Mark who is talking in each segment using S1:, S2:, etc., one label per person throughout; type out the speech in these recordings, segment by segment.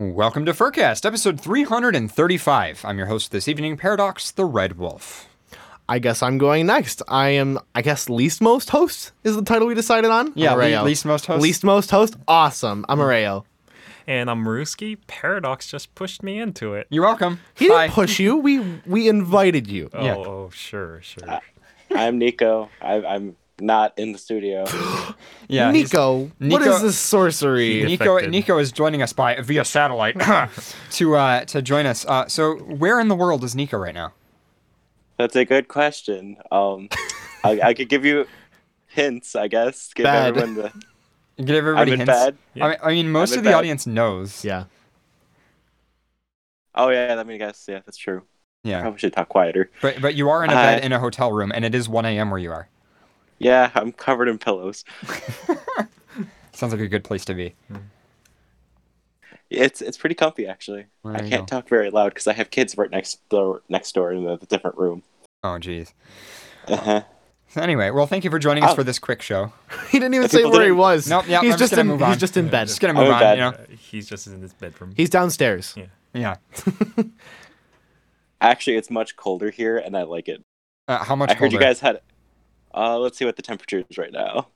S1: Welcome to Furcast, episode 335. I'm your host this evening, Paradox the Red Wolf.
S2: I guess I'm going next. I am, I guess, least most host is the title we decided on.
S1: Yeah,
S2: I'm
S1: le- least most host?
S2: Least most host. Awesome. I'm a Rayo.
S3: And I'm Ruski. Paradox just pushed me into it.
S1: You're welcome.
S2: He
S1: Hi.
S2: didn't push you. We we invited you.
S3: Oh,
S1: Yeah.
S3: oh, sure, sure.
S4: Uh, I'm Nico. I, I'm not in the studio.
S1: Yeah,
S2: Nico, what
S1: Nico-
S2: is this sorcery?
S1: Nico,
S3: Affected.
S1: Nico is joining us by via satellite to uh, to join us. Uh, so, where in the world is Nico right now?
S4: That's a good question. Um, I, I could give you hints, I guess. Give
S2: Bad.
S4: everyone the.
S1: Give everybody
S4: I'm in
S1: hints.
S4: bed.
S1: I, mean, I mean, most
S4: I'm
S1: of the
S4: bed.
S1: audience knows.
S2: yeah.
S4: Oh yeah, let me guess. Yeah, that's true.
S1: Yeah,
S4: Probably should talk quieter.
S1: but but you are in a
S4: Hi.
S1: bed in a hotel room, and it is 1 a.m. where you are.
S4: Yeah, I'm covered in pillows.
S1: Sounds like a good place to be.
S4: It's it's pretty comfy actually.
S1: There
S4: I can't
S1: go.
S4: talk very loud because I have kids right next door next door in a different room.
S1: Oh, jeez.
S4: Uh-huh.
S1: Anyway, well, thank you for joining us
S4: Oh.
S1: for this quick show.
S2: He didn't even say where he was.
S1: Nope, yeah,
S2: he's
S1: I'm just
S2: just in.
S1: move on.
S2: He's just in bed.
S1: Just gonna
S4: I'm
S1: move on.
S4: bed.
S1: You know.
S3: Uh, he's just in his bedroom.
S2: He's downstairs.
S3: Yeah.
S1: Yeah.
S4: Actually, it's much colder here, and I like it.
S1: Uh, how much?
S4: I heard you guys had. Uh, let's see what the temperature is right now.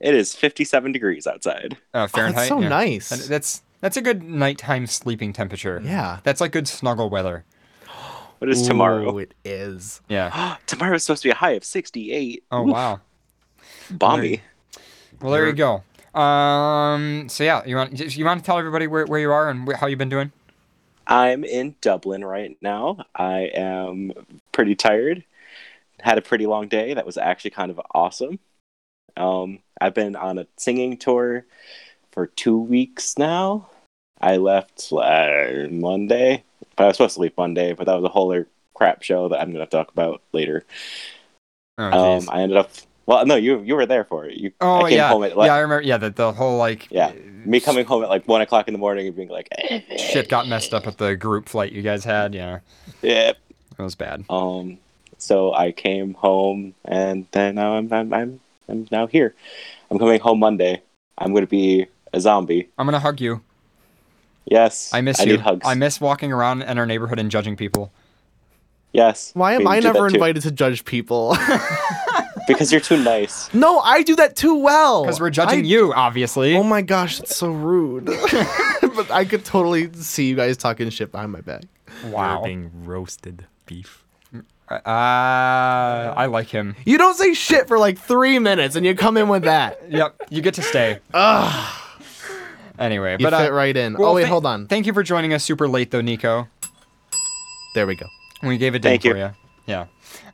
S4: It is 57 degrees outside.
S1: Uh,
S2: Oh,
S1: Fahrenheit.
S2: that's so
S1: yeah.
S2: nice.
S1: And That's that's a good nighttime sleeping temperature.
S2: yeah.
S1: That's like good snuggle weather.
S4: What is tomorrow?
S2: It is.
S1: Yeah.
S4: Tomorrow is supposed to be a high of 68.
S1: Oh
S4: Oof,
S1: wow.
S4: Balmy.
S1: Well, there you go. Um. So yeah, you want you want to tell everybody where, where you are and how you've been doing?
S4: I'm in Dublin right now. I am pretty tired. Had a pretty long day. That was actually kind of awesome. Um, I've been on a singing tour for two weeks now. I left uh, Monday, but I was supposed to leave Monday, but that was a whole other crap show that I'm going to talk about later.
S1: Oh
S4: Um. I ended up. Well, no, you you were there for it. You,
S1: oh
S4: I came
S1: yeah.
S4: home at
S1: yeah, I remember. Yeah, the the whole like.
S4: Yeah. me coming home at like one o'clock in the morning and being like,
S1: Shit got messed up at the group flight you guys had. Yeah,
S4: yeah.
S1: it was bad.
S4: Um, so I came home, and then now I'm I'm I'm, I'm now here. I'm coming home Monday. I'm gonna be a zombie.
S1: I'm gonna hug you.
S4: Yes,
S1: I miss
S4: I
S1: you.
S4: need hugs.
S1: I miss walking around in our neighborhood and judging people.
S4: Yes.
S2: Why am I never invited to judge people?
S4: Because you're too nice.
S2: no, I do that too well.
S1: Because we're judging
S2: I-
S1: you, obviously.
S2: Oh my gosh, it's so rude. but I could totally see you guys talking shit behind my back.
S1: wow.
S3: You're being roasted beef.
S1: Uh, I like him.
S2: You don't say shit for like three minutes and you come in with that.
S1: Yep, you get to stay.
S2: Ugh.
S1: Anyway,
S2: You
S1: but uh,
S2: fit right in.
S1: well,
S2: oh wait,
S1: thank-
S2: hold on.
S1: Thank you for joining us super late though, Nico.
S2: There we go.
S1: We gave a ding
S4: Thank
S1: for
S4: you.
S1: you. Yeah.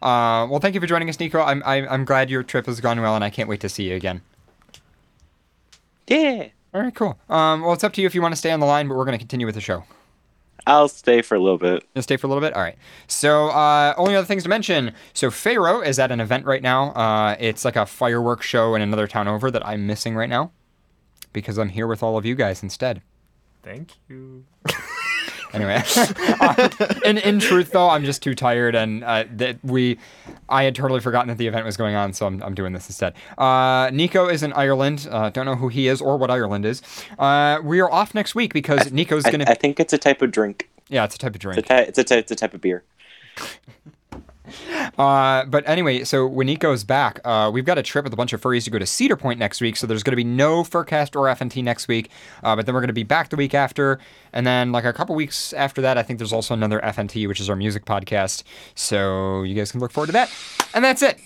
S1: Uh, well, thank you for joining us, Nico. I'm, I'm I'm glad your trip has gone well, and I can't wait to see you again.
S4: Yeah.
S1: All right, cool. Um, well, it's up to you if you want to stay on the line, but we're going to continue with the show.
S4: I'll stay for a little bit.
S1: You'll stay for a little bit. All right. So, uh, only other things to mention. So, Pharaoh is at an event right now. Uh, it's like a fireworks show in another town over that I'm missing right now because I'm here with all of you guys instead.
S3: Thank you.
S1: Anyway, uh, in in truth though, I'm just too tired, and uh, that we, I had totally forgotten that the event was going on, so I'm, I'm doing this instead. Uh, Nico is in Ireland. Uh, don't know who he is or what Ireland is. Uh, we are off next week because Nico's
S4: I,
S1: gonna.
S4: I think it's a type of drink.
S1: yeah, it's a type of drink.
S4: It's a, ty- it's a, ty- it's a type of beer.
S1: Uh, but anyway, so when Nico's back, uh, we've got a trip with a bunch of furries to go to Cedar Point next week. So there's going to be no Furcast or FNT next week. Uh, but then we're going to be back the week after. And then, like a couple weeks after that, I think there's also another FNT, which is our music podcast. So you guys can look forward to that. And that's it.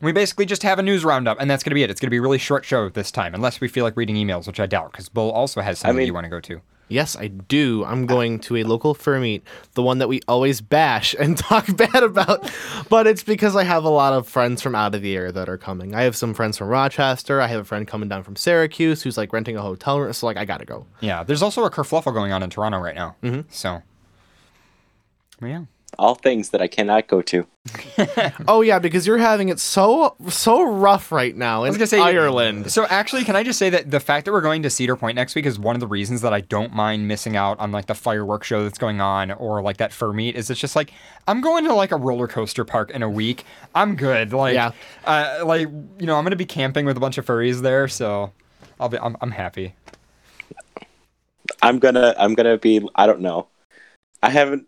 S1: We basically just have a news roundup, and that's going to be it. It's going to be a really short show this time, unless we feel like reading emails, which I doubt, because Bull also has something
S4: mean-
S1: you want to go to.
S2: Yes, I do. I'm going to a local fur meet, the one that we always bash and talk bad about. But it's because I have a lot of friends from out of the area that are coming. I have some friends from Rochester. I have a friend coming down from Syracuse who's like renting a hotel room. So like I gotta go.
S1: Yeah, there's also a kerfluffle going on in Toronto right now. Mm-hmm. So, yeah.
S4: All things that I cannot go to.
S2: Oh yeah, because you're having it so so rough right now in
S1: was gonna say-
S2: Ireland.
S1: So actually, can I just say that the fact that we're going to Cedar Point next week is one of the reasons that I don't mind missing out on like the fireworks show that's going on or like that fur meet. Is it's just like I'm going to like a roller coaster park in a week. I'm good. Like,
S2: Yeah.
S1: uh, like you know, I'm gonna be camping with a bunch of furries there, so I'll be I'm, I'm happy.
S4: I'm gonna I'm gonna be I don't know. I haven't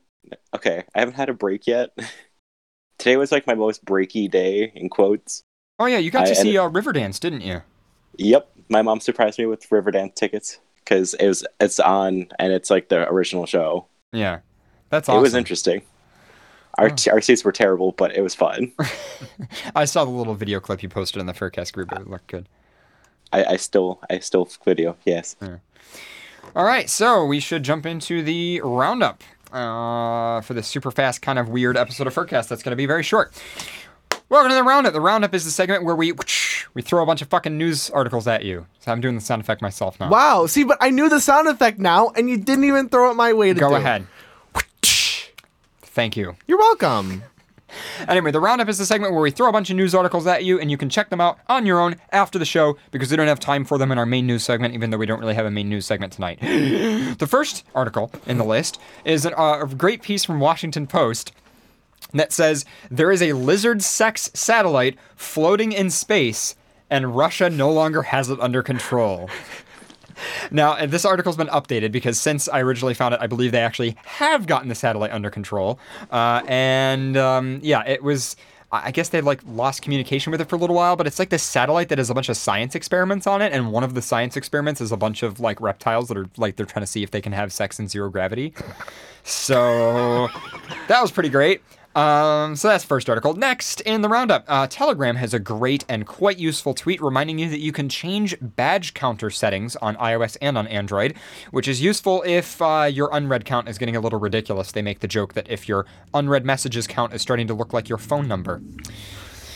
S4: okay, I haven't had a break yet. Today was like my most breaky day in quotes.
S1: Oh yeah, you got
S4: I-
S1: to see uh, Riverdance, didn't you?
S4: Yep, my mom surprised me with Riverdance tickets because it was it's on and it's like the original show.
S1: Yeah, that's awesome.
S4: It was interesting. Our
S1: Oh.
S4: our seats were terrible, but it was fun.
S1: I saw the little video clip you posted in the Furcast group. It looked good.
S4: I, I still I still video yes.
S1: All right, so we should jump into the roundup uh, for this super fast, kind of weird episode of Furcast. That's going to be very short. Welcome to the roundup. The roundup is the segment where we we throw a bunch of fucking news articles at you. So I'm doing the sound effect myself now.
S2: Wow. See, but I knew the sound effect now, and you didn't even throw it my way to
S1: Go
S2: do.
S1: ahead. Thank you.
S2: You're welcome.
S1: Anyway, the roundup is the segment where we throw a bunch of news articles at you, and you can check them out on your own after the show because we don't have time for them in our main news segment, even though we don't really have a main news segment tonight. the first article in the list is an, uh, a great piece from Washington Post that says there is a lizard sex satellite floating in space, and Russia no longer has it under control. Now, this article's been updated because since I originally found it, I believe they actually have gotten the satellite under control. Uh, and um, yeah, it was. I I guess they like lost communication with it for a little while, but it's like this satellite that has a bunch of science experiments on it, and one of the science experiments is a bunch of like reptiles that are like they're trying to see if they can have sex in zero gravity. So that was pretty great. Um, so that's first article. Next in the roundup, uh, Telegram has a great and quite useful tweet reminding you that you can change badge counter settings on iOS and on Android, which is useful if uh, your unread count is getting a little ridiculous. They make the joke that if your unread messages count is starting to look like your phone number.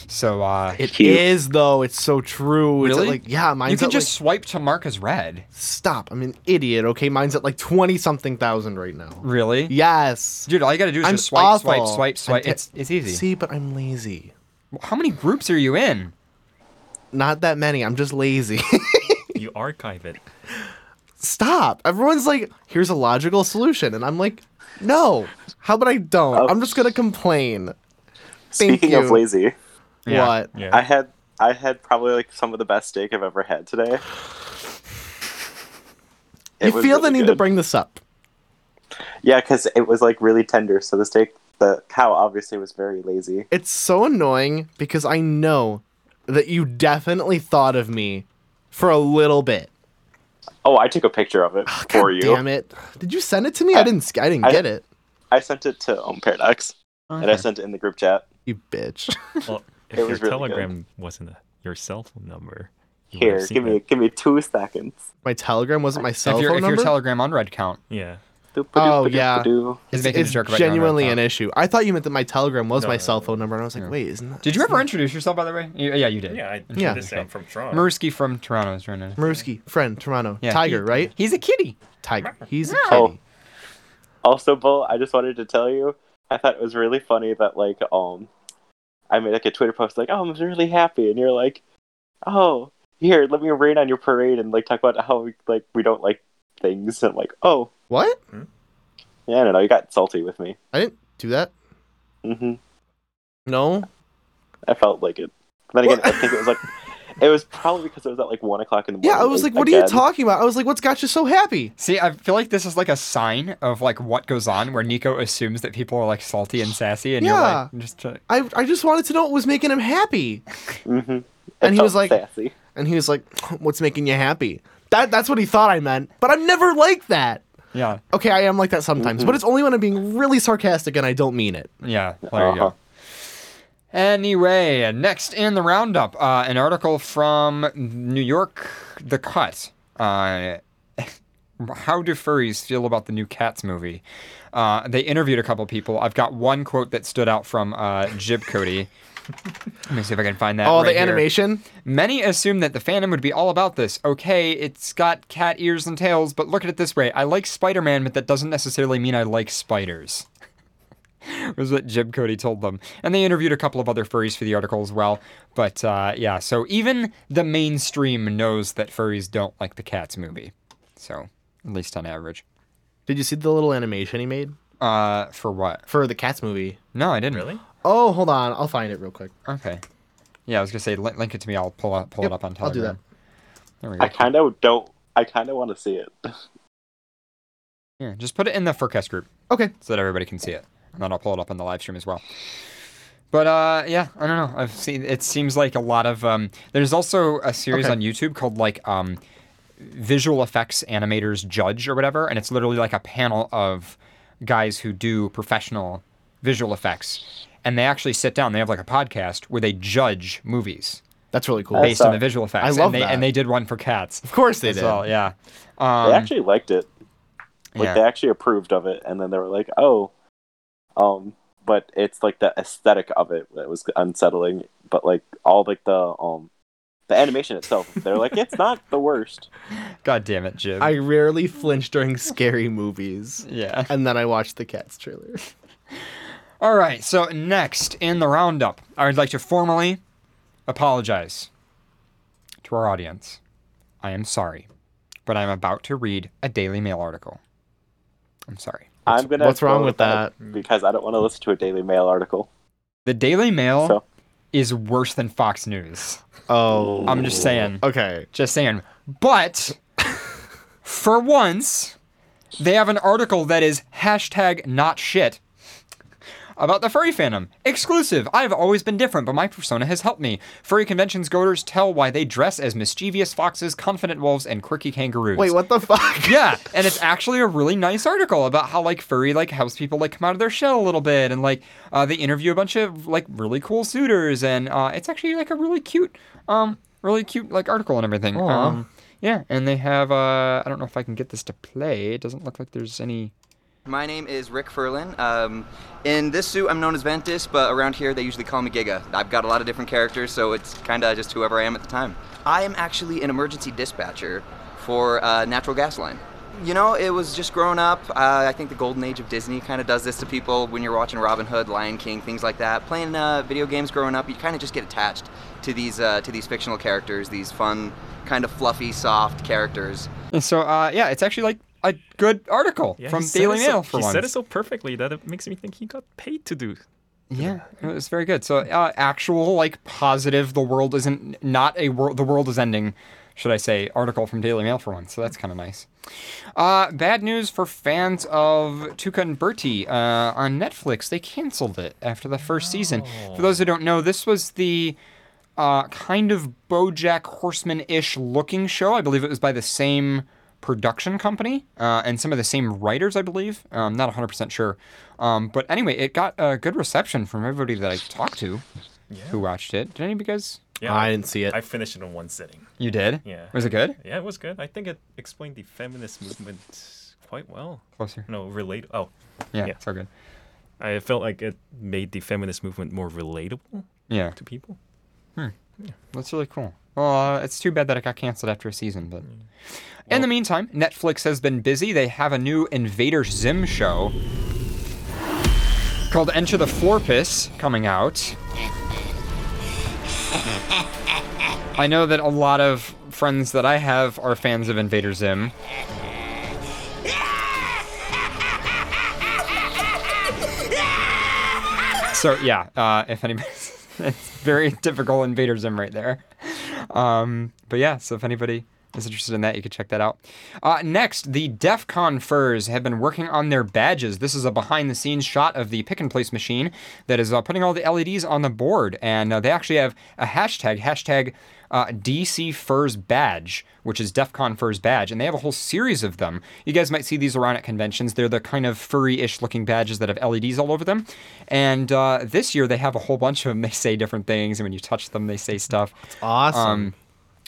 S1: So uh,
S2: It is
S4: Cute.
S2: though. It's so true. It's at,
S1: really,
S2: like yeah, mine's
S1: you can
S2: at,
S1: just
S2: like,
S1: swipe to mark as read.
S2: stop. I'm an idiot. Okay, mine's at like twenty something thousand right now.
S1: Really?
S2: Yes.
S1: Dude, all you gotta do is
S2: I'm
S1: just swipe, swipe,
S2: awful.
S1: swipe, swipe.
S2: I'm te-
S1: it's it's easy.
S2: See, but I'm lazy.
S1: How many groups are you in?
S2: Not that many. I'm just lazy.
S3: You archive it.
S2: Stop. Everyone's like, here's a logical solution, and I'm like, no. How about I don't?
S4: Oh.
S2: I'm just gonna complain. Thank
S4: Speaking
S2: you.
S4: of lazy,
S1: Yeah.
S2: What?
S3: Yeah.
S4: I had I had probably like some of the best steak I've ever had today.
S2: You
S4: It was
S2: feel the
S4: really
S2: need to bring this up.
S4: Yeah, because it was like really tender. So the steak, the cow obviously was very lazy.
S2: It's so annoying because I know that you definitely thought of me for a little bit.
S4: Oh, I took a picture of it for
S2: God
S4: you.
S2: Damn it! Did you send it to me? I,
S4: I-
S2: didn't. I didn't
S4: I-
S2: get it.
S4: I sent it to um, Paradox, and I sent it in the group chat.
S2: You bitch.
S3: Well, if
S4: It
S3: your
S4: really
S3: telegram wasn't a, your cell phone number, you
S4: Here, give me
S3: it.
S4: give me two seconds.
S2: my Telegram wasn't my cell
S1: if your
S2: phone
S1: if
S2: number.
S1: your Telegram unread count
S3: Yeah.
S2: Oh, yeah. It's it's
S1: joke about your unread
S2: genuinely an issue. I thought you meant that my Telegram was
S3: No,
S2: my
S3: no,
S2: cell phone number, and I was like,
S1: Yeah.
S2: wait, isn't that?
S1: Did you ever introduce yourself, by the way? You- Yeah, you did.
S3: Yeah, I
S2: Yeah.
S3: yeah. this I'm from Toronto.
S1: Mursky from Toronto is trying to.
S2: Maruski, friend, Toronto,
S1: Yeah,
S2: Tiger,
S1: he-
S2: right?
S1: He's a kitty.
S2: Tiger. He's a
S4: Oh.
S2: kitty.
S4: Also, Bull, I just wanted to tell you, I thought it was really funny that like um, I made like a Twitter post like, "Oh, I'm really happy," and you're like, "Oh, here, let me rain on your parade and like talk about how like we don't like things." And I'm like, "Oh,
S2: What?
S4: yeah, I don't know." You got salty with me.
S2: I didn't do that.
S4: Mm-hmm.
S2: No.
S4: I felt like it. Then again, I think it was like it was probably because it was at like one o'clock in the morning.
S2: Yeah, I was like, what are you talking about? I was like, what's got you so happy?
S1: See, I feel like this is like a sign of like what goes on, where Nico assumes that people are like salty and sassy, and
S2: Yeah.
S1: you're like just. try-
S2: I I just wanted to know what was making him happy.
S4: Mm-hmm.
S2: And he was like-
S4: sassy.
S2: And he was like, what's making you happy? That that's what he thought I meant. But I'm never like that.
S1: Yeah,
S2: Okay, I am like that sometimes,
S4: Mm-hmm.
S2: but it's only when I'm being really sarcastic and I don't mean it.
S1: yeah. There you
S4: Uh-huh.
S1: go. Anyway, next in the roundup, uh, an article from New York, The Cut. Uh, how do furries feel about the new Cats movie? Uh, they interviewed a couple people. I've got one quote that stood out from uh, Jib Cody. Let me see if I can find that.
S2: Oh,
S1: right
S2: the
S1: here.
S2: animation.
S1: Many assume that the fandom would be all about this. Okay, it's got cat ears and tails, but look at it this way. I like Spider Man, but that doesn't necessarily mean I like spiders. was what Jib Cody told them. And they interviewed a couple of other furries for the article as well. But uh, yeah, so even the mainstream knows that furries don't like the Cats movie. So, at least on average.
S2: Did you see the little animation he made
S1: Uh, for what?
S2: for the Cats movie?
S1: No, I didn't.
S3: Really?
S2: Oh, hold on, I'll find it real quick.
S1: Okay. Yeah, I was gonna say li- link it to me. I'll pull up, pull
S2: Yep,
S1: it up on Telegram.
S2: I'll
S1: Telegram.
S2: do that.
S1: There we go.
S4: I kind of don't. I kind of want to see it.
S1: Yeah, just put it in the Furcast group
S2: Okay.
S1: so that everybody can see it, and then I'll pull it up on the live stream as well. But uh, yeah, I don't know. I've seen. It seems like a lot of. Um, there's also a series
S2: Okay.
S1: on YouTube called like um, visual effects animators judge or whatever, and it's literally like a panel of guys who do professional visual effects, and they actually sit down. They have like a podcast where they judge movies
S2: That's really cool.
S1: based on the visual effects.
S2: I love
S1: and they,
S2: that.
S1: And they did one for cats
S2: Of course they
S1: as
S2: did.
S1: well. Yeah. Um,
S4: they actually liked it. Like
S1: yeah.
S4: they actually approved of it, and then they were like, "Oh, um," but it's like the aesthetic of it that was unsettling. But like all like the um, the animation itself, they're like, it's not the worst.
S1: God damn it, Jim.
S2: I rarely flinch during scary movies.
S1: yeah.
S2: And then I watch the Cats trailer.
S1: All right. So next in the roundup, I would like to formally apologize to our audience. I am sorry, but I'm about to read a Daily Mail article. I'm sorry.
S4: I'm gonna.
S2: what's wrong with that?
S4: Because I don't want to listen to a Daily Mail article.
S1: The Daily Mail
S4: So-
S1: is worse than Fox News.
S2: Oh.
S1: I'm just saying.
S2: Okay.
S1: Just saying. But for once, they have an article that is hashtag not shit about the furry fandom. Exclusive. I've always been different, but my persona has helped me. Furry conventions goers tell why they dress as mischievous foxes, confident wolves, and quirky kangaroos.
S2: Wait, what the fuck?
S1: Yeah, and it's actually a really nice article about how like furry like helps people like come out of their shell a little bit, and like uh, they interview a bunch of like really cool suitors, and uh, it's actually like a really cute, um, really cute like article and everything.
S2: Aw.
S1: Um, yeah, and they have uh, I don't know if I can get this to play. It doesn't look like there's any.
S5: My name is Rick Furlan. Um, in this suit, I'm known as Ventus, but around here, they usually call me Giga. I've got a lot of different characters, so it's kind of just whoever I am at the time. I am actually an emergency dispatcher for a natural gas line. You know, it was just growing up. Uh, I think the golden age of Disney kind of does this to people when you're watching Robin Hood, Lion King, things like that. Playing uh, video games growing up, you kind of just get attached to these uh, to these fictional characters, these fun, kind of fluffy, soft characters.
S1: And so uh, yeah, it's actually like a good article
S3: Yeah,
S1: from Daily
S3: it so-
S1: Mail for
S3: He
S1: once.
S3: said it so perfectly that it makes me think he got paid to do.
S1: Yeah, it was very good. So, uh, actual like positive, the world isn't not a world. The world is ending, should I say? Article from Daily Mail for once. So that's kind of nice. Uh, bad news for fans of Tuca and Bertie uh, on Netflix. They canceled it after the first season. For those who don't know, this was the uh, kind of BoJack Horseman-ish looking show. I believe it was by the same production company uh, and some of the same writers, I believe. I'm not 100% sure. Um, but anyway, it got a good reception from everybody that I talked to who watched it. Did any of you guys?
S3: Yeah,
S2: I didn't see it.
S3: I finished it in one sitting.
S1: You did?
S3: Yeah.
S1: Was it good?
S3: Yeah, it was good. I think it explained the feminist movement quite well.
S1: Closer.
S3: No, relate. Oh,
S1: Yeah,
S3: Yeah.
S1: so good.
S3: I felt like it made the feminist movement more relatable
S1: Yeah,
S3: to people. Hmm. Yeah.
S1: That's really cool. Well, uh, it's too bad that it got canceled after a season, but. In the meantime, Netflix has been busy. They have a new Invader Zim show called Enter the Florpus coming out. I know that a lot of friends that I have are fans of Invader Zim. So yeah, uh, if anybody, it's very typical Invader Zim right there. Um, but yeah, so if anybody is interested in that, you can check that out. Uh, next, the DEF CON furs have been working on their badges. This is a behind-the-scenes shot of the pick and place machine that is uh, putting all the LEDs on the board, and uh, they actually have a hashtag hashtag uh, DC Furs badge, which is DEF CON Furs badge, and they have a whole series of them. You guys might see these around at conventions. They're the kind of furry-ish looking badges that have LEDs all over them, and uh, this year they have a whole bunch of them. They say different things, and when you touch them, they say stuff.
S2: It's awesome.
S1: Um,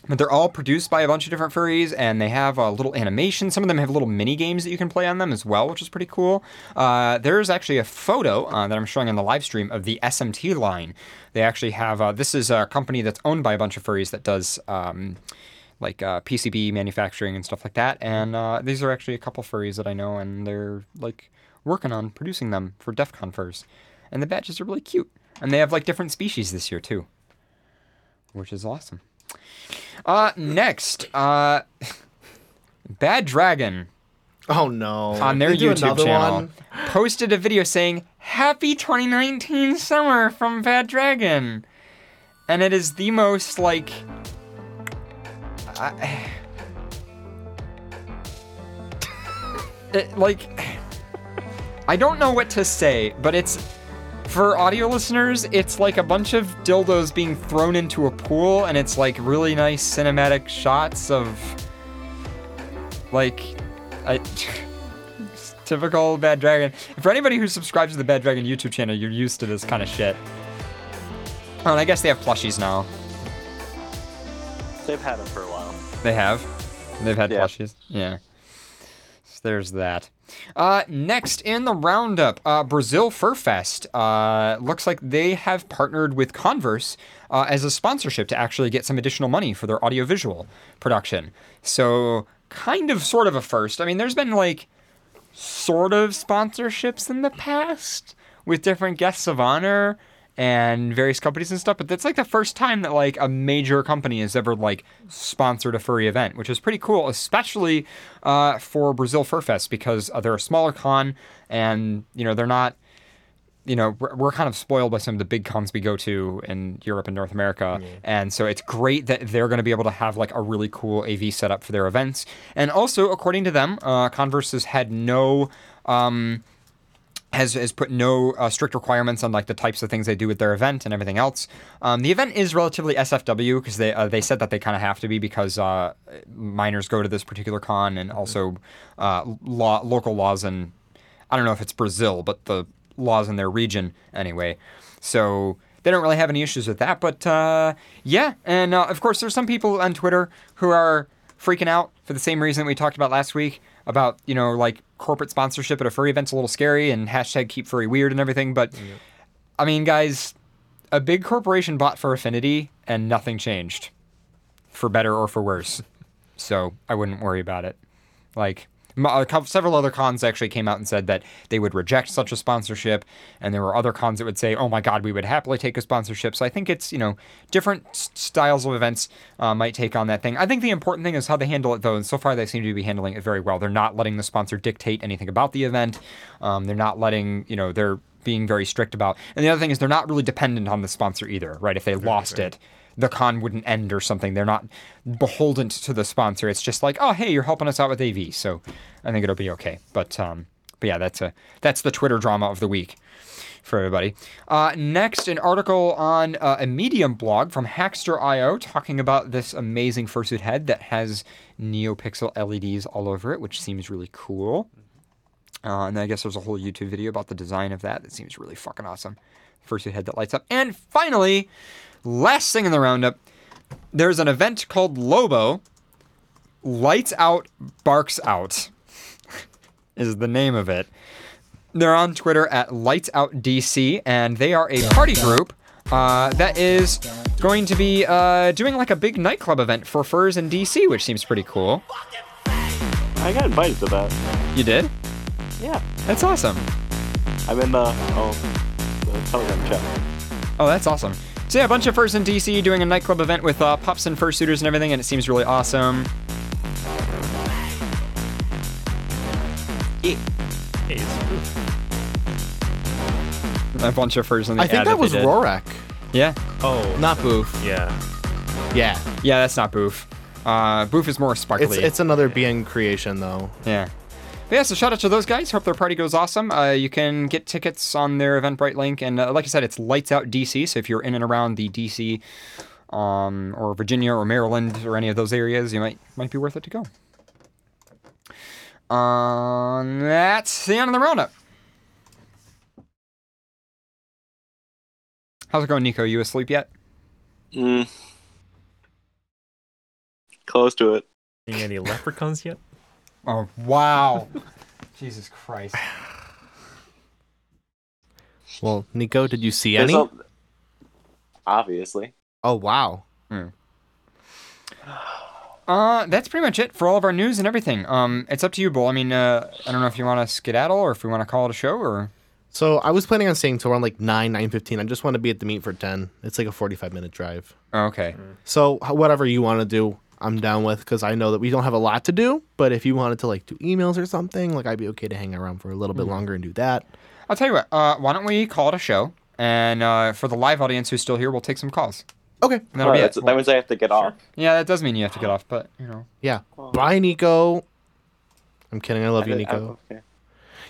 S1: but they're all produced by a bunch of different furries, and they have a little animation. Some of them have little mini games that you can play on them as well, which is pretty cool. Uh, there's actually a photo uh, that I'm showing on the live stream of the SMT line. They actually have uh, this is a company that's owned by a bunch of furries that does. Um, like uh, PCB manufacturing and stuff like that, and uh, these are actually a couple furries that I know, and they're like working on producing them for DEF CON furs, and the badges are really cute, and they have like different species this year too, which is awesome. Uh, next, uh, Bad Dragon
S2: oh no.
S1: on their YouTube channel
S2: one?
S1: posted a video saying "Happy 2019 Summer" from Bad Dragon, and it is the most like. I, it, like I don't know what to say, but it's for audio listeners, it's like a bunch of dildos being thrown into a pool, and it's like really nice cinematic shots of like I, typical Bad Dragon. For anybody who subscribes to the Bad Dragon YouTube channel, you're used to this kind of shit. Oh, and I guess they have plushies now.
S4: They've had them for a while.
S1: They have. They've had
S4: Yeah.
S1: plushies. Yeah. So there's that. Uh, next in the roundup, uh, Brazil Fur Fest. Uh, looks like they have partnered with Converse uh, as a sponsorship to actually get some additional money for their audiovisual production. So, kind of, sort of a first. I mean, there's been like sort of sponsorships in the past with different guests of honor and various companies and stuff but that's like the first time that like a major company has ever like sponsored a furry event which is pretty cool especially uh, for brazil fur fest because uh, they're a smaller con and you know they're not you know we're, we're kind of spoiled by some of the big cons we go to in Europe and North America, and so it's great that they're going to be able to have like a really cool AV setup for their events. And also, according to them, uh, Converse has had no. Um, has, has put no uh, strict requirements on like the types of things they do with their event and everything else. Um, the event is relatively SFW because they uh, they said that they kind of have to be because uh, minors go to this particular con and also uh, law, local laws and I don't know if it's Brazil, but the laws in their region anyway. So they don't really have any issues with that. But uh, yeah, and uh, of course, there's some people on Twitter who are freaking out for the same reason we talked about last week about you know like corporate sponsorship at a furry event's a little scary and hashtag keep furry weird and everything. But I mean, guys, a big corporation bought Fur Affinity and nothing changed, for better or for worse. So I wouldn't worry about it. Like m- a couple, several other cons actually came out and said that they would reject such a sponsorship, and there were other cons that would say, "Oh my God, we would happily take a sponsorship." So I think it's you know different styles of events uh, might take on that thing. I think the important thing is how they handle it though, and so far they seem to be handling it very well. They're not letting the sponsor dictate anything about the event. Um, they're not letting you know they're being very strict about. And the other thing is they're not really dependent on the sponsor either, right? If they lost it, the con wouldn't end or something. They're not beholden to the sponsor. It's just like, oh, hey, you're helping us out with AV, so I think it'll be okay. But um, but yeah, that's a that's the Twitter drama of the week for everybody. Uh, next, an article on uh, a Medium blog from Hackster.io talking about this amazing fursuit head that has NeoPixel LEDs all over it, which seems really cool. Uh, and then I guess there's a whole YouTube video about the design of that that seems really fucking awesome. Fursuit head that lights up. And finally, last thing in the roundup, there's an event called Lobo. Lights Out, Barks Out is the name of it. They're on Twitter at Lights Out DC, and they are a party group uh, that is going to be uh, doing like a big nightclub event for furs in DC, which seems pretty cool.
S4: I got invited to that.
S1: You did?
S4: Yeah,
S1: That's awesome.
S4: I'm in the oh the Telegram chat.
S1: Oh, that's awesome. So yeah, a bunch of furs in DC doing a nightclub event with uh, pups and fursuiters and everything, and it seems really awesome.
S3: Hey, it's-
S1: A bunch of furs in the
S2: I think that was
S1: did.
S2: Rorak,
S1: Yeah,
S3: Oh,
S2: not Boof.
S3: yeah.
S2: Yeah,
S1: yeah, that's not Boof. Uh, Boof is more sparkly.
S2: it's it's another BN creation though.
S1: Yeah. But yeah, so shout out to those guys. Hope their party goes awesome. Uh, you can get tickets on their Eventbrite link. And uh, like I said, it's Lights Out DC. So if you're in and around the DC um, or Virginia or Maryland or any of those areas, you might might be worth it to go. Um, that's the end of the roundup. How's it going, Nico? You asleep yet?
S4: Mm. Close to it.
S3: Seeing any leprechauns yet?
S1: Oh, wow. Jesus Christ.
S2: Well, Nico, did you see
S4: There's
S2: any?
S4: a- obviously.
S2: Oh wow.
S1: Uh, that's pretty much it for all of our news and everything. Um, it's up to you, Bull. I mean, uh, I don't know if you want to skedaddle or if we want to call it a show or.
S2: So I was planning on staying till around like nine, nine fifteen. I just want to be at the meet for ten. It's like a forty-five minute drive.
S1: Oh, okay.
S2: So whatever you want to do, I'm down with because I know that we don't have a lot to do. But if you wanted to like do emails or something, like I'd be okay to hang around for a little bit longer and do that.
S1: I'll tell you what. Uh, why don't we call it a show? And uh, for the live audience who's still here, we'll take some calls.
S2: Okay.
S1: And that'll be
S4: that's-
S1: it.
S4: that means I have to get off.
S1: Yeah, that does mean you have to get off, but you know.
S2: Yeah. Bye, Nico. I'm kidding. I love you,
S4: I- I-
S2: Nico.
S4: okay.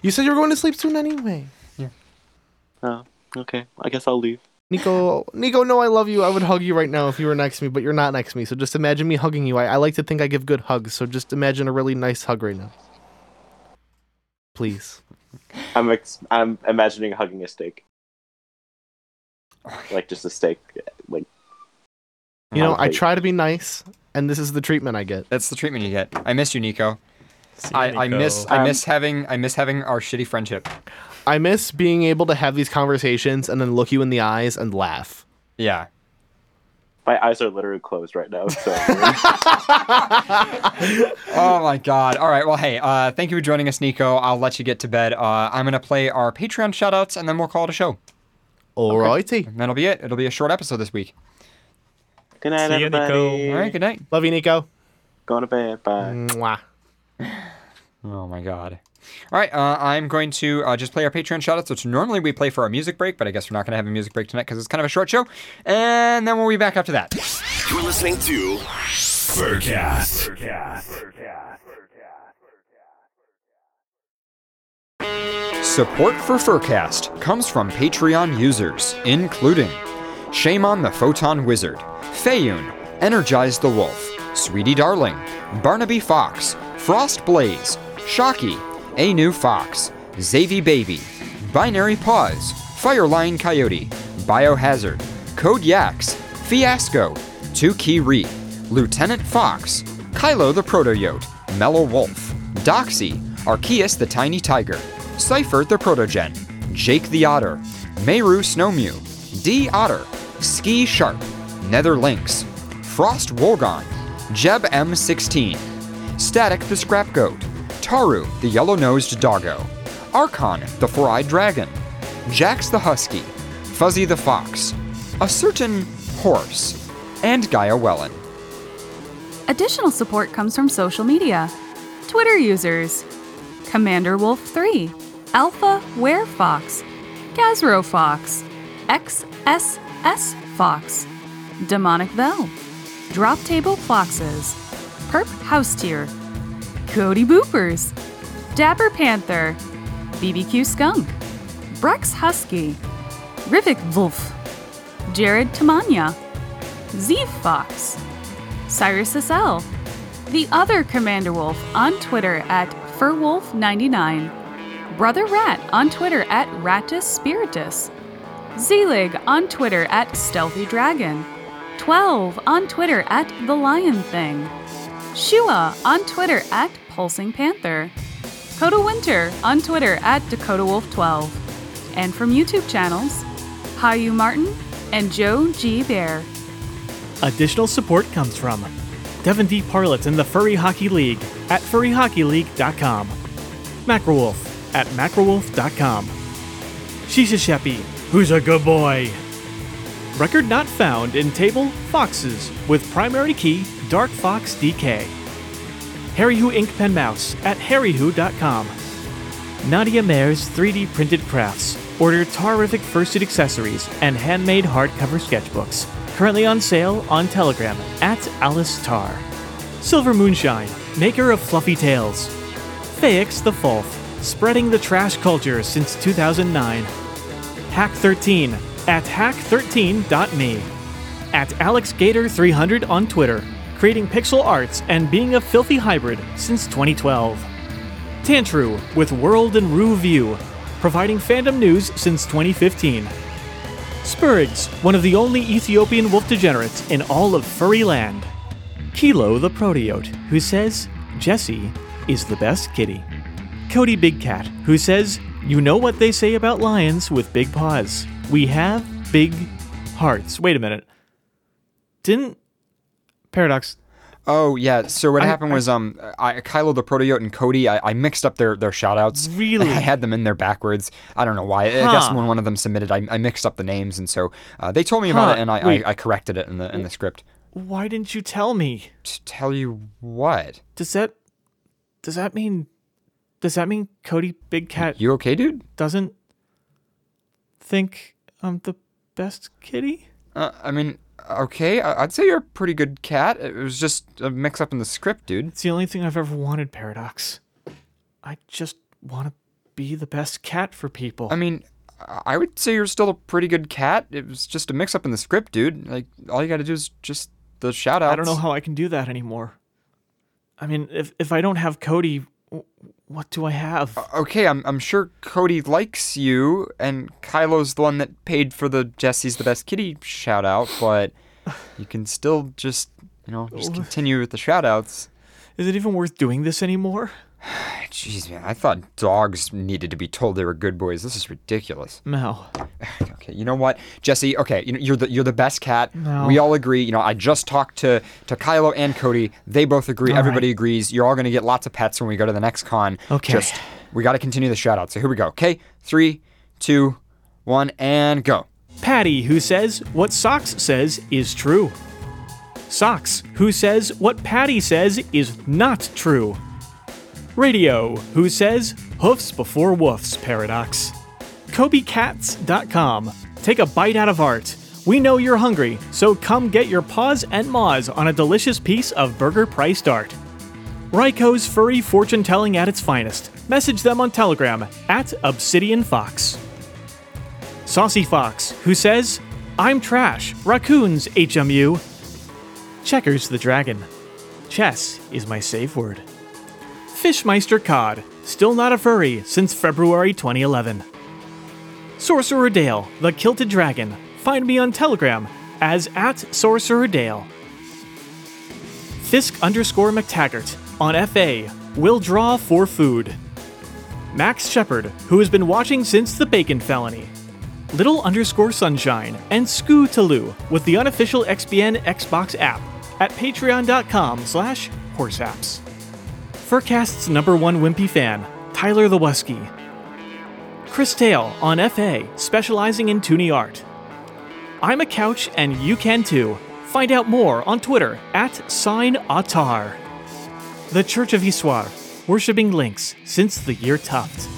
S2: You said you were going to sleep soon anyway. Yeah.
S4: Oh, okay. I guess I'll leave.
S2: Nico, Nico, no, I love you. I would hug you right now if you were next to me, but you're not next to me. So just imagine me hugging you. I, I like to think I give good hugs. So just imagine a really nice hug right now. Please.
S4: I'm ex- I'm imagining hugging a steak, like just a steak, like
S2: You know,
S4: on a
S2: I
S4: plate.
S2: try to be nice, and this is the treatment I get.
S1: That's the treatment you get. I miss you, Nico.
S3: See you,
S1: I, I
S3: Nico.
S1: miss I
S4: Um,
S1: miss having I miss having our shitty friendship.
S2: I miss being able to have these conversations and then look you in the eyes and laugh.
S1: Yeah.
S4: My eyes are literally closed right now. So
S1: Oh my god. All right. Well, hey, uh, thank you for joining us, Nico. I'll let you get to bed. Uh, I'm gonna play our Patreon shoutouts and then we'll call it a show.
S2: Alrighty.
S1: And that'll be it. It'll be a short episode this week.
S4: good night,
S3: See ya, Nico.
S1: All right. Good night.
S2: Love you, Nico.
S4: Going to bed. Bye.
S2: Mwah.
S1: Oh my god. All right, uh, I'm going to uh, just play our Patreon shoutouts, which normally we play for our music break, but I guess we're not going to have a music break tonight because it's kind of a short show. And then we'll be back after that.
S6: You're listening to Furcast.
S1: Support for Furcast comes from Patreon users, including Shaman the Photon Wizard, Fayun, Energize the Wolf, Sweetie Darling, Barnaby Fox, Frost Blaze, Shocky, A New Fox, Zavy Baby, Binary Pause, Fireline Coyote, Biohazard, Code Yaks, Fiasco, Two Key Re, Lieutenant Fox, Kylo the Protoyote, Mellow Wolf, Doxy, Arceus the Tiny Tiger, Cypher the Protogen, Jake the Otter, Meru Snowmew, D Otter, Ski Sharp, Nether Lynx, Frost Wolgon, Jeb M16, Static the Scrap Goat, Taru the Yellow Nosed Doggo, Archon the Four Eyed Dragon, Jax the Husky, Fuzzy the Fox, a certain horse, and Gaia Wellen.
S7: Additional support comes from social media. Twitter users. Commander Wolf 3, Alpha Werefox, Gazro Fox, XSS Fox, Demonic Bell, Drop Table Foxes, Perp House Tier, Cody Boopers, Dapper Panther, BBQ Skunk, Brex Husky, Rivik Wolf, Jared Tamanya, Z Fox, Cyrus SL, the other Commander Wolf on Twitter at FurWolf99, Brother Rat on Twitter at Ratus Spiritus, Zelig on Twitter at Stealthy Dragon, 12 on Twitter at The Lion Thing, Shua on Twitter at Pulsing Panther, Coda Winter on Twitter at Dakota Wolf 12, and from YouTube channels, Hayu Martin and Joe G. Bear.
S8: Additional support comes from Devin D. Parlett in the Furry Hockey League at furryhockeyleague.com, Macrowolf at macrowolf.com, Shisha Sheppy, who's a good boy. Record not found in table Foxes with primary key Dark Fox DK. Harry Who Ink Pen Mouse at harrywho.com. Nadia Mayer's 3D printed crafts. Order Tarific fursuit accessories and handmade hardcover sketchbooks. Currently on sale on Telegram at Alice Tar. Silver Moonshine, maker of fluffy tales. Faix the Fulf, spreading the trash culture since 2009. Hack13 at hack13.me. At AlexGator300 on Twitter, creating pixel arts and being a filthy hybrid since 2012. Tantru with World and Rue View, providing fandom news since 2015. Spurgs, one of the only Ethiopian wolf degenerates in all of furry land. Kylo the Protoyote, who says Jesse is the best kitty. Cody Big Cat, who says, You know what they say about lions with big paws. We have big hearts. Wait a minute. Didn't. Paradox.
S1: Oh yeah. So what
S8: I-
S1: happened was um, I, Kylo the Protoyote and Cody, I, I mixed up their their shoutouts.
S8: Really?
S1: I had them in there backwards. I don't know why. I guess when one of them submitted, I, I mixed up the names, and so uh, they told me
S8: Huh,
S1: about it, and I. I, I corrected it in the in the script.
S8: Why didn't you tell me?
S1: To tell you what?
S8: Does that. Does that mean. Does that mean Cody Big Cat
S1: You okay, dude?
S8: doesn't think I'm the best kitty?
S1: Uh, I mean, okay. I, I'd say you're a pretty good cat. It was just a mix up in the script, dude.
S8: It's the only thing I've ever wanted, Paradox. I just want to be the best cat for people.
S1: I mean, I would say you're still a pretty good cat. It was just a mix up in the script, dude. Like, all you got to do is just the shout outs.
S8: I don't know how I can do that anymore. I mean, if if I don't have Cody, what do I have?
S1: Okay, I'm, I'm sure Cody likes you, and Kylo's the one that paid for the Jesse's the best kitty shout out, but you can still just, you know, just oh. continue with the shout outs.
S8: Is it even worth doing this anymore?
S1: Jeez, man, I thought dogs needed to be told they were good boys. This is ridiculous.
S8: Mel.
S1: Okay, you know what, Jesse? Okay, you know, you're the you're the best cat.
S8: No.
S1: We all agree. You know, I just talked to to Kylo and Cody. They both agree.
S8: All
S1: Everybody
S8: right.
S1: agrees. You're all gonna get lots of pets when we go to the next con.
S8: Okay.
S1: Just we got to continue the shout out. So here we go. Okay, three, two, one, and go.
S8: Patty, who says what Socks says is true. Socks, who says what Patty says is not true. Radio, who says hoofs before woofs paradox. KobeCats.com. Take a bite out of art. We know you're hungry, so come get your paws and maws on a delicious piece of burger priced art. Ryko's furry fortune telling at its finest. Message them on Telegram at Obsidian Fox. Saucy Fox, who says, I'm trash, raccoons, HMU. Checkers the Dragon. Chess is my safe word. Fishmeister Cod, still not a furry since February 2011. Sorcerer Dale, the Kilted Dragon. Find me on Telegram as at Sorcerer Dale. Fisk underscore McTaggart on FA will draw for food. Max Shepard, who has been watching since the Bacon Felony. Little underscore Sunshine, and Scoo with the unofficial XBN Xbox app at patreon.com slash horseapps. Furcast's number one wimpy fan, Tyler the. Chris Tale on FA, specializing in Toonie art. I'm a couch and you can too. Find out more on Twitter at Sign Autar. The Church of Histoire, worshipping lynx since the year Tuft.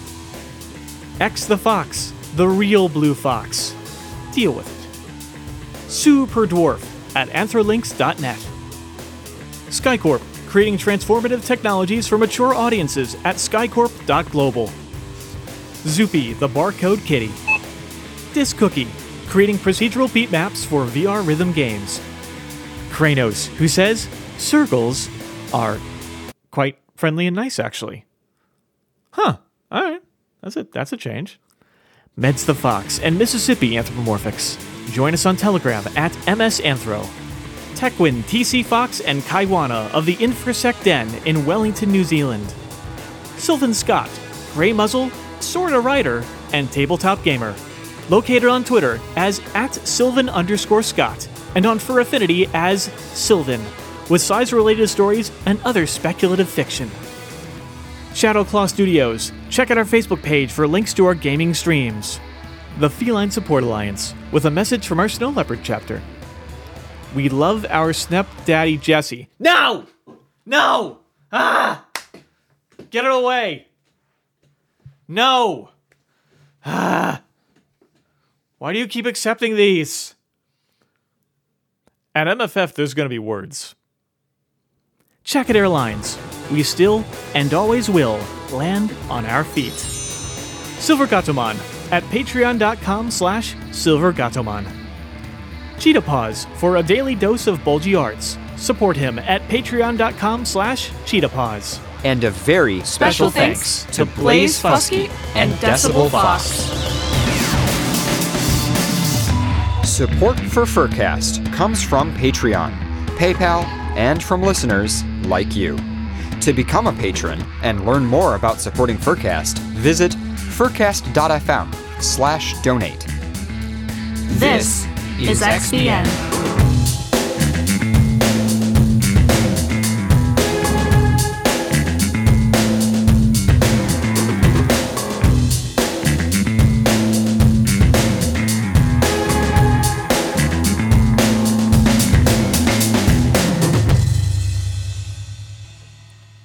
S8: X the Fox, the real blue fox. Deal with it. Super Dwarf at anthrolinks.net. Skycorp, creating transformative technologies for mature audiences at skycorp.global. Zoopy, the barcode kitty. Disc Cookie, creating procedural beat maps for VR rhythm games. Kranos, who says circles are quite friendly and nice, actually. Huh. All right. That's a that's a change. Meds the Fox and Mississippi Anthropomorphics. Join us on Telegram at MSAnthro. Techwin, TC Fox, and Kaiwana of the Infrasec Den in Wellington, New Zealand. Sylvan Scott, Grey Muzzle, Sorta Rider, and Tabletop Gamer. Located on Twitter as at Sylvan underscore Scott and on Fur Affinity as Sylvan, with size related stories and other speculative fiction. Shadowclaw Studios. Check out our Facebook page for links to our gaming streams. The Feline Support Alliance, with a message from our Snow Leopard chapter. We love our Snep Daddy Jesse. No! No! Ah! Get it away! No! Ah! Why do you keep accepting these? At MFF, there's going to be words. Check it Airlines. We still and always will land on our feet. Silver Gatomon at patreon.com slash silvergatomon. Cheetah Paws for a daily dose of bulgy arts. Support him at patreon.com slash cheetah paws.
S1: And a very special,
S7: Special thanks to Blaze Fusky and Decibel Fox.
S1: Support for Furcast comes from Patreon, PayPal, and from listeners like you. To become a patron and learn more about supporting Furcast, visit furcast.fm slash donate.
S7: This is XBN.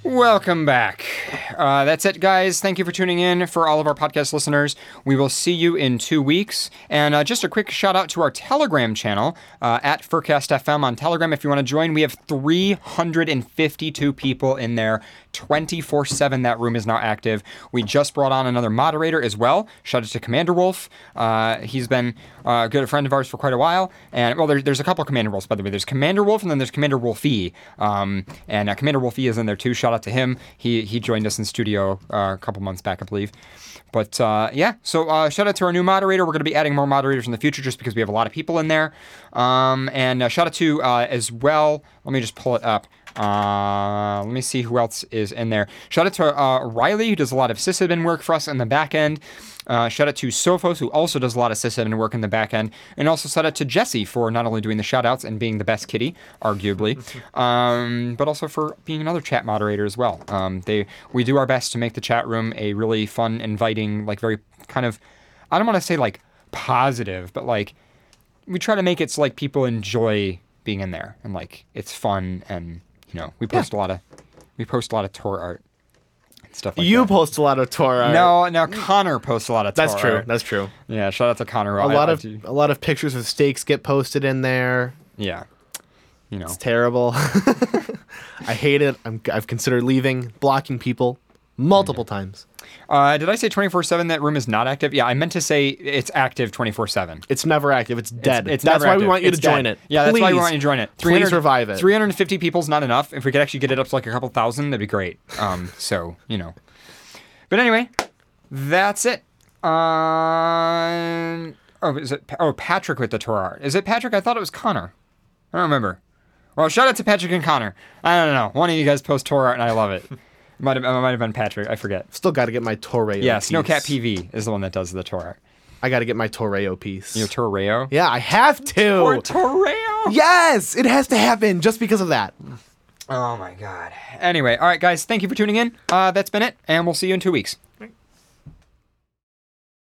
S1: Welcome back. Uh, that's it, guys. Thank you for tuning in. For all of our podcast listeners, we will see you in two weeks. And uh, just a quick shout out to our Telegram channel uh, at Furcast FM on Telegram. If you want to join, we have 352 people in there. 24 7 that room is now active we just brought on another moderator as well shout out to commander wolf uh, he's been a good friend of ours for quite a while and well there, there's a couple commander wolves by the way there's commander wolf and then there's commander wolfie um, and uh, commander wolfie is in there too shout out to him he he joined us studio uh, a couple months back i believe but uh, yeah, so uh, shout out to our new moderator. We're going to be adding more moderators in the future just because we have a lot of people in there. Um, and uh, shout out to uh, as well. Let me just pull it up. Uh, let me see who else is in there. Shout out to uh, Riley, who does a lot of sysadmin work for us in the back end. Uh, shout out to Sophos, who also does a lot of sysadmin work in the back end. And also shout out to Jesse for not only doing the shout outs and being the best kitty, arguably, um, but also for being another chat moderator as well. Um, they We do our best to make the chat room a really fun, inviting, like very kind of, I don't want to say like positive, but like we try to make it so like people enjoy being in there and like it's fun and you know we post a lot of we post a lot of tour art and stuff like
S2: you
S1: that.
S2: post a lot of Torah.
S1: no, now Connor posts a lot of
S2: that's true.
S1: art.
S2: That's true.
S1: yeah, shout out to Connor.
S2: A lot of a lot of pictures of steaks get posted in there.
S1: yeah, you know.
S2: It's terrible. I hate it. I'm, I've considered leaving, blocking people multiple times.
S1: Uh, did I say twenty four seven? That room is not active. Yeah, I meant to say it's active twenty four seven.
S2: It's never active. It's dead.
S1: It's
S2: that's
S1: never
S2: why we want you
S1: It's
S2: to join it.
S1: Yeah, that's why we want you to join it.
S2: Please revive it.
S1: 350 people's not enough. If we could actually get it up to like a couple thousand, that'd be great. Um, so you know. But anyway, that's it. Um, oh, is it? Oh, Patrick with the tour art. Is it Patrick? I thought it was Connor. I don't remember. Well, shout out to Patrick and Connor. I don't know. One of you guys post tour art, and I love it. Might have, it might have been Patrick. I forget.
S2: Still got to get my Torreo.
S1: Yeah,
S2: piece.
S1: Snowcat PV is the one that does the tour.
S2: I got to get my Torreo piece.
S1: Your Torreo.
S2: yeah, I have to.
S1: Or Torreo.
S2: yes, it has to happen just because of that.
S1: Oh my god. Anyway, all right, guys. Thank you for tuning in. Uh, that's been it, and we'll see you in two weeks.